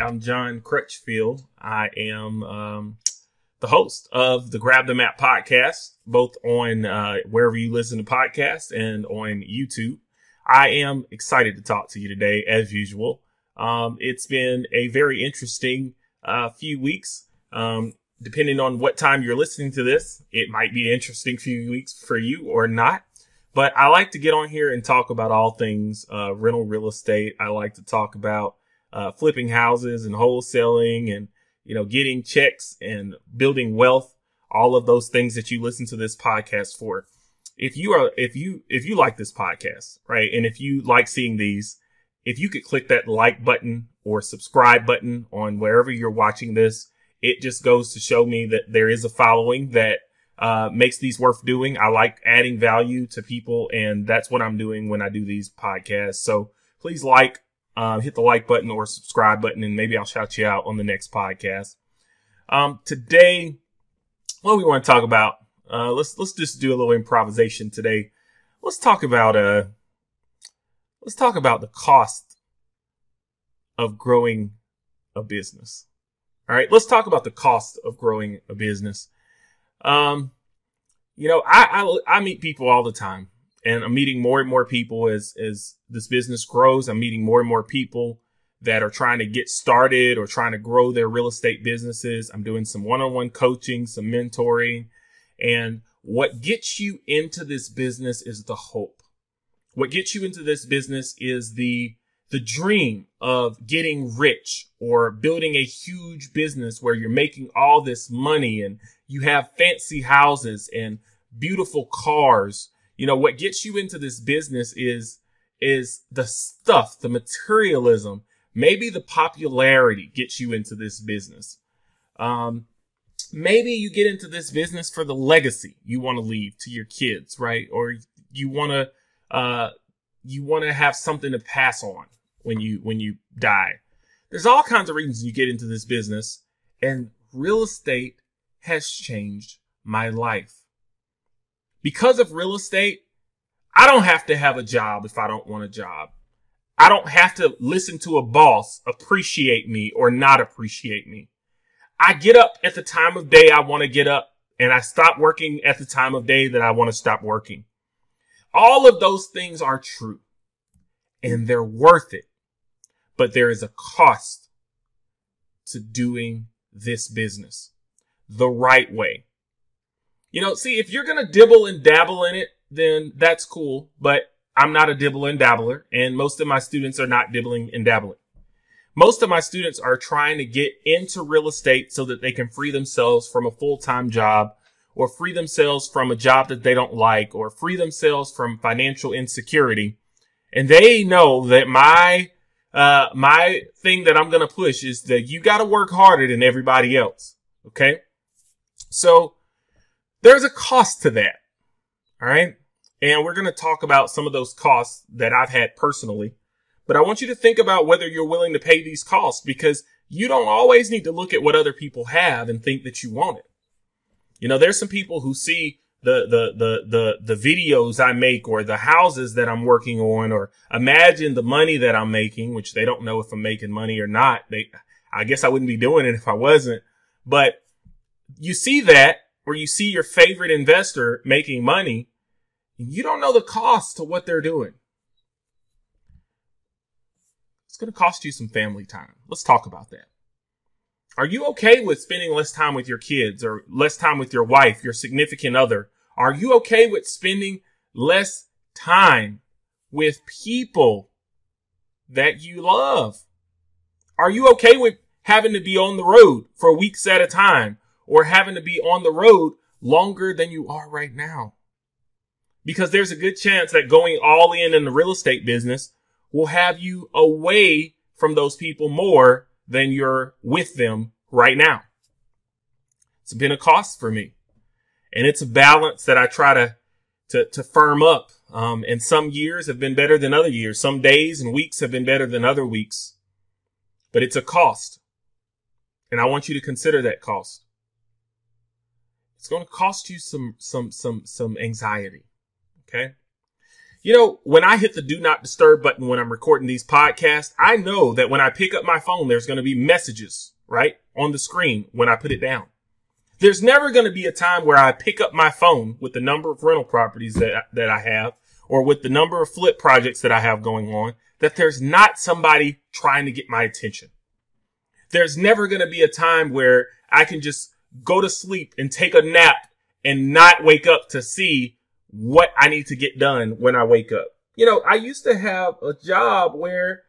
I'm John Crutchfield. I am um, the host of the Grab the Map podcast, both on uh, wherever you listen to podcasts and on YouTube. I am excited to talk to you today, as usual. Um, it's been a very interesting uh, few weeks. Um, depending on what time you're listening to this, it might be an interesting few weeks for you or not. But I like to get on here and talk about all things uh, rental real estate. I like to talk about uh, flipping houses and wholesaling and you know getting checks and building wealth. All of those things that you listen to this podcast for. If you are if you if you like this podcast, right, and if you like seeing these, if you could click that like button or subscribe button on wherever you're watching this, it just goes to show me that there is a following that uh, makes these worth doing. I like adding value to people, and that's what I'm doing when I do these podcasts. So please like, um, hit the like button or subscribe button, and maybe I'll shout you out on the next podcast. Um, today, what we want to talk about? Uh, let's let's just do a little improvisation today. Let's talk about uh, let's talk about the cost of growing a business. All right, let's talk about the cost of growing a business. Um, you know, I, I, I meet people all the time, and I'm meeting more and more people as as this business grows. I'm meeting more and more people that are trying to get started or trying to grow their real estate businesses. I'm doing some one-on-one coaching, some mentoring, and what gets you into this business is the hope. What gets you into this business is the the dream of getting rich or building a huge business where you're making all this money and you have fancy houses and beautiful cars. You know, what gets you into this business is, is the stuff, the materialism, maybe the popularity gets you into this business. Um, maybe you get into this business for the legacy you want to leave to your kids, right? Or you want to, uh, you want to have something to pass on when you when you die. There's all kinds of reasons you get into this business, and real estate has changed my life. Because of real estate, I don't have to have a job if I don't want a job. I don't have to listen to a boss appreciate me or not appreciate me. I get up at the time of day I want to get up and I stop working at the time of day that I want to stop working. All of those things are true and they're worth it but there is a cost to doing this business the right way. You know, see, if you're going to dibble and dabble in it, then that's cool, but I'm not a dibble and dabbler, and most of my students are not dibbling and dabbling. Most of my students are trying to get into real estate so that they can free themselves from a full-time job or free themselves from a job that they don't like or free themselves from financial insecurity. And they know that my uh, my thing that I'm going to push is that you got to work harder than everybody else. Okay. So there's a cost to that. All right. And we're going to talk about some of those costs that I've had personally. But I want you to think about whether you're willing to pay these costs because you don't always need to look at what other people have and think that you want it. You know, there's some people who see the, the, the, the, the videos I make or the houses that I'm working on or imagine the money that I'm making, which they don't know if I'm making money or not. They, I guess I wouldn't be doing it if I wasn't, but you see that where you see your favorite investor making money. You don't know the cost to what they're doing. It's going to cost you some family time. Let's talk about that. Are you okay with spending less time with your kids or less time with your wife, your significant other? Are you okay with spending less time with people that you love? Are you okay with having to be on the road for weeks at a time or having to be on the road longer than you are right now? Because there's a good chance that going all in in the real estate business will have you away from those people more than you're with them right now. It's been a cost for me. And it's a balance that I try to, to, to firm up. Um, and some years have been better than other years. Some days and weeks have been better than other weeks. But it's a cost. And I want you to consider that cost. It's going to cost you some, some, some, some anxiety. Okay. You know, when I hit the do not disturb button when I'm recording these podcasts, I know that when I pick up my phone, there's going to be messages, right? On the screen when I put it down. There's never going to be a time where I pick up my phone with the number of rental properties that, that I have or with the number of flip projects that I have going on that there's not somebody trying to get my attention. There's never going to be a time where I can just go to sleep and take a nap and not wake up to see what I need to get done when I wake up. You know, I used to have a job where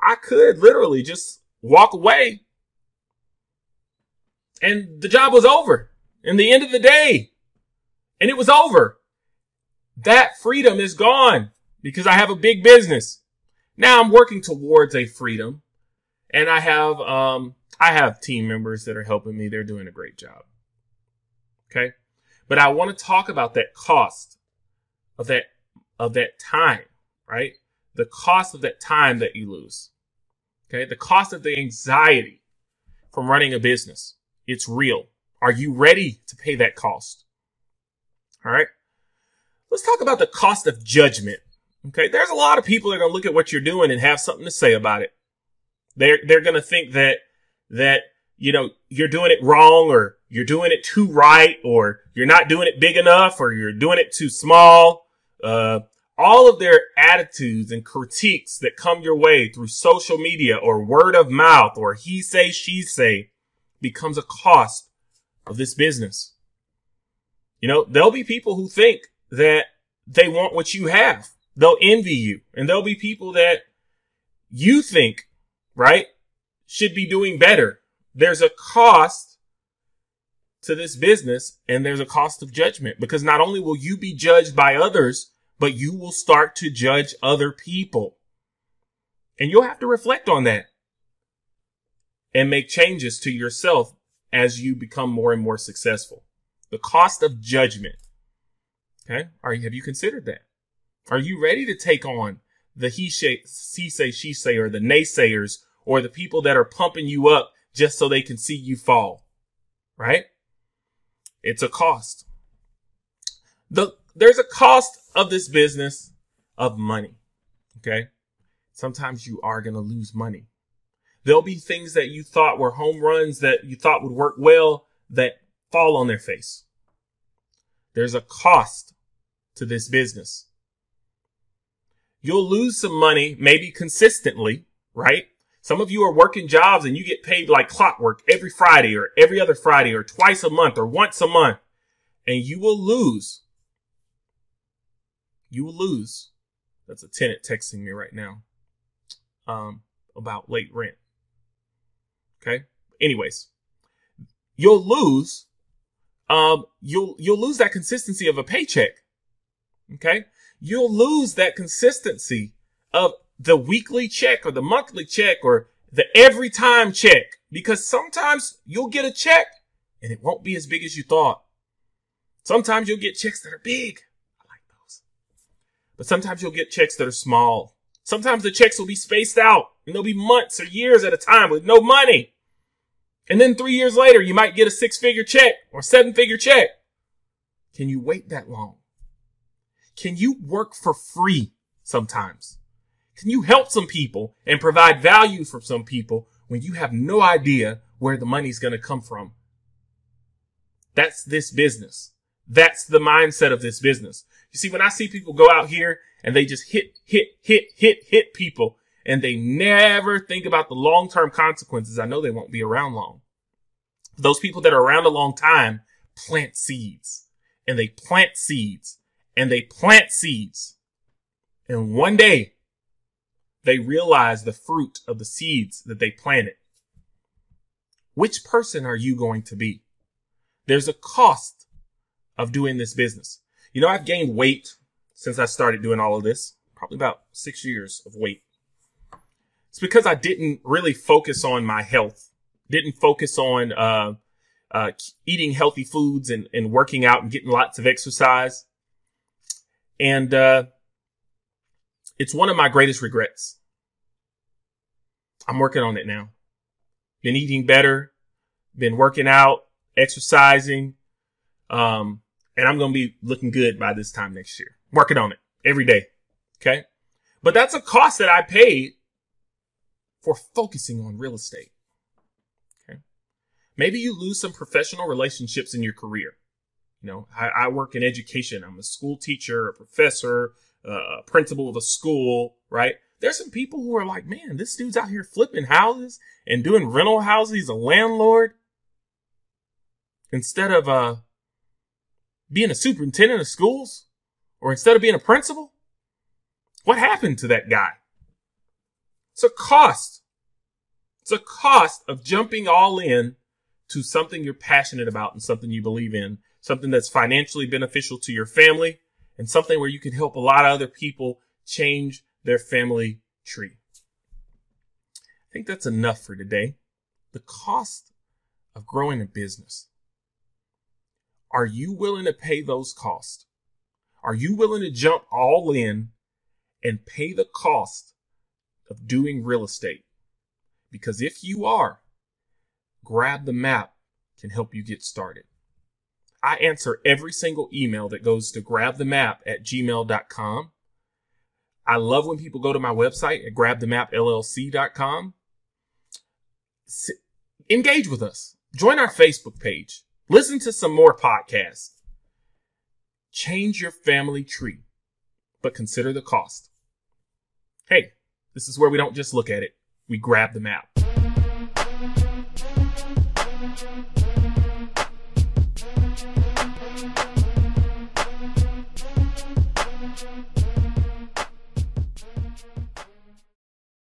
I could literally just walk away and the job was over in the end of the day and it was over. That freedom is gone because I have a big business. Now I'm working towards a freedom and I have, um, I have team members that are helping me. They're doing a great job. Okay. But I want to talk about that cost of that of that time, right? The cost of that time that you lose. Okay? The cost of the anxiety from running a business. It's real. Are you ready to pay that cost? All right. Let's talk about the cost of judgment. Okay. There's a lot of people that are going to look at what you're doing and have something to say about it. They're, they're going to think that, that, you know, you're doing it wrong or you're doing it too right or you're not doing it big enough or you're doing it too small uh, all of their attitudes and critiques that come your way through social media or word of mouth or he say, she say becomes a cost of this business. You know, there'll be people who think that they want what you have. They'll envy you and there'll be people that you think, right, should be doing better. There's a cost to this business and there's a cost of judgment because not only will you be judged by others, but you will start to judge other people. And you'll have to reflect on that and make changes to yourself as you become more and more successful. The cost of judgment. Okay. Are you, have you considered that? Are you ready to take on the he say, he say, she say, or the naysayers, or the people that are pumping you up just so they can see you fall? Right? It's a cost. The, there's a cost of this business of money. Okay. Sometimes you are going to lose money. There'll be things that you thought were home runs that you thought would work well that fall on their face. There's a cost to this business. You'll lose some money, maybe consistently, right? Some of you are working jobs and you get paid like clockwork every Friday or every other Friday or twice a month or once a month. And you will lose. You will lose. That's a tenant texting me right now. Um, about late rent. Okay. Anyways, you'll lose. Um, you'll, you'll lose that consistency of a paycheck. Okay. You'll lose that consistency of the weekly check or the monthly check or the every time check because sometimes you'll get a check and it won't be as big as you thought. Sometimes you'll get checks that are big. I like those. But sometimes you'll get checks that are small. Sometimes the checks will be spaced out and they'll be months or years at a time with no money. And then three years later, you might get a six figure check or seven figure check. Can you wait that long? Can you work for free sometimes? Can you help some people and provide value for some people when you have no idea where the money's going to come from? That's this business. That's the mindset of this business. You see, when I see people go out here and they just hit, hit, hit, hit, hit people and they never think about the long-term consequences, I know they won't be around long. Those people that are around a long time plant seeds and they plant seeds and they plant seeds. And one day they realize the fruit of the seeds that they planted. Which person are you going to be? There's a cost of doing this business. You know, I've gained weight since I started doing all of this, probably about six years of weight. It's because I didn't really focus on my health, didn't focus on, uh, uh, eating healthy foods and, and working out and getting lots of exercise. And, uh, it's one of my greatest regrets. I'm working on it now. Been eating better, been working out, exercising, um, and I'm going to be looking good by this time next year. Working on it every day. Okay. But that's a cost that I paid for focusing on real estate. Okay. Maybe you lose some professional relationships in your career. You know, I, I work in education. I'm a school teacher, a professor, uh, a principal of a school, right? There's some people who are like, man, this dude's out here flipping houses and doing rental houses. He's a landlord. Instead of, uh, being a superintendent of schools or instead of being a principal, what happened to that guy? It's a cost. It's a cost of jumping all in to something you're passionate about and something you believe in, something that's financially beneficial to your family and something where you can help a lot of other people change their family tree. I think that's enough for today. The cost of growing a business. Are you willing to pay those costs? Are you willing to jump all in and pay the cost of doing real estate? Because if you are, grab the map can help you get started. I answer every single email that goes to grabthemap at gmail.com. I love when people go to my website at grabthemapllc.com. Engage with us. Join our Facebook page. Listen to some more podcasts. Change your family tree, but consider the cost. Hey, this is where we don't just look at it, we grab the map.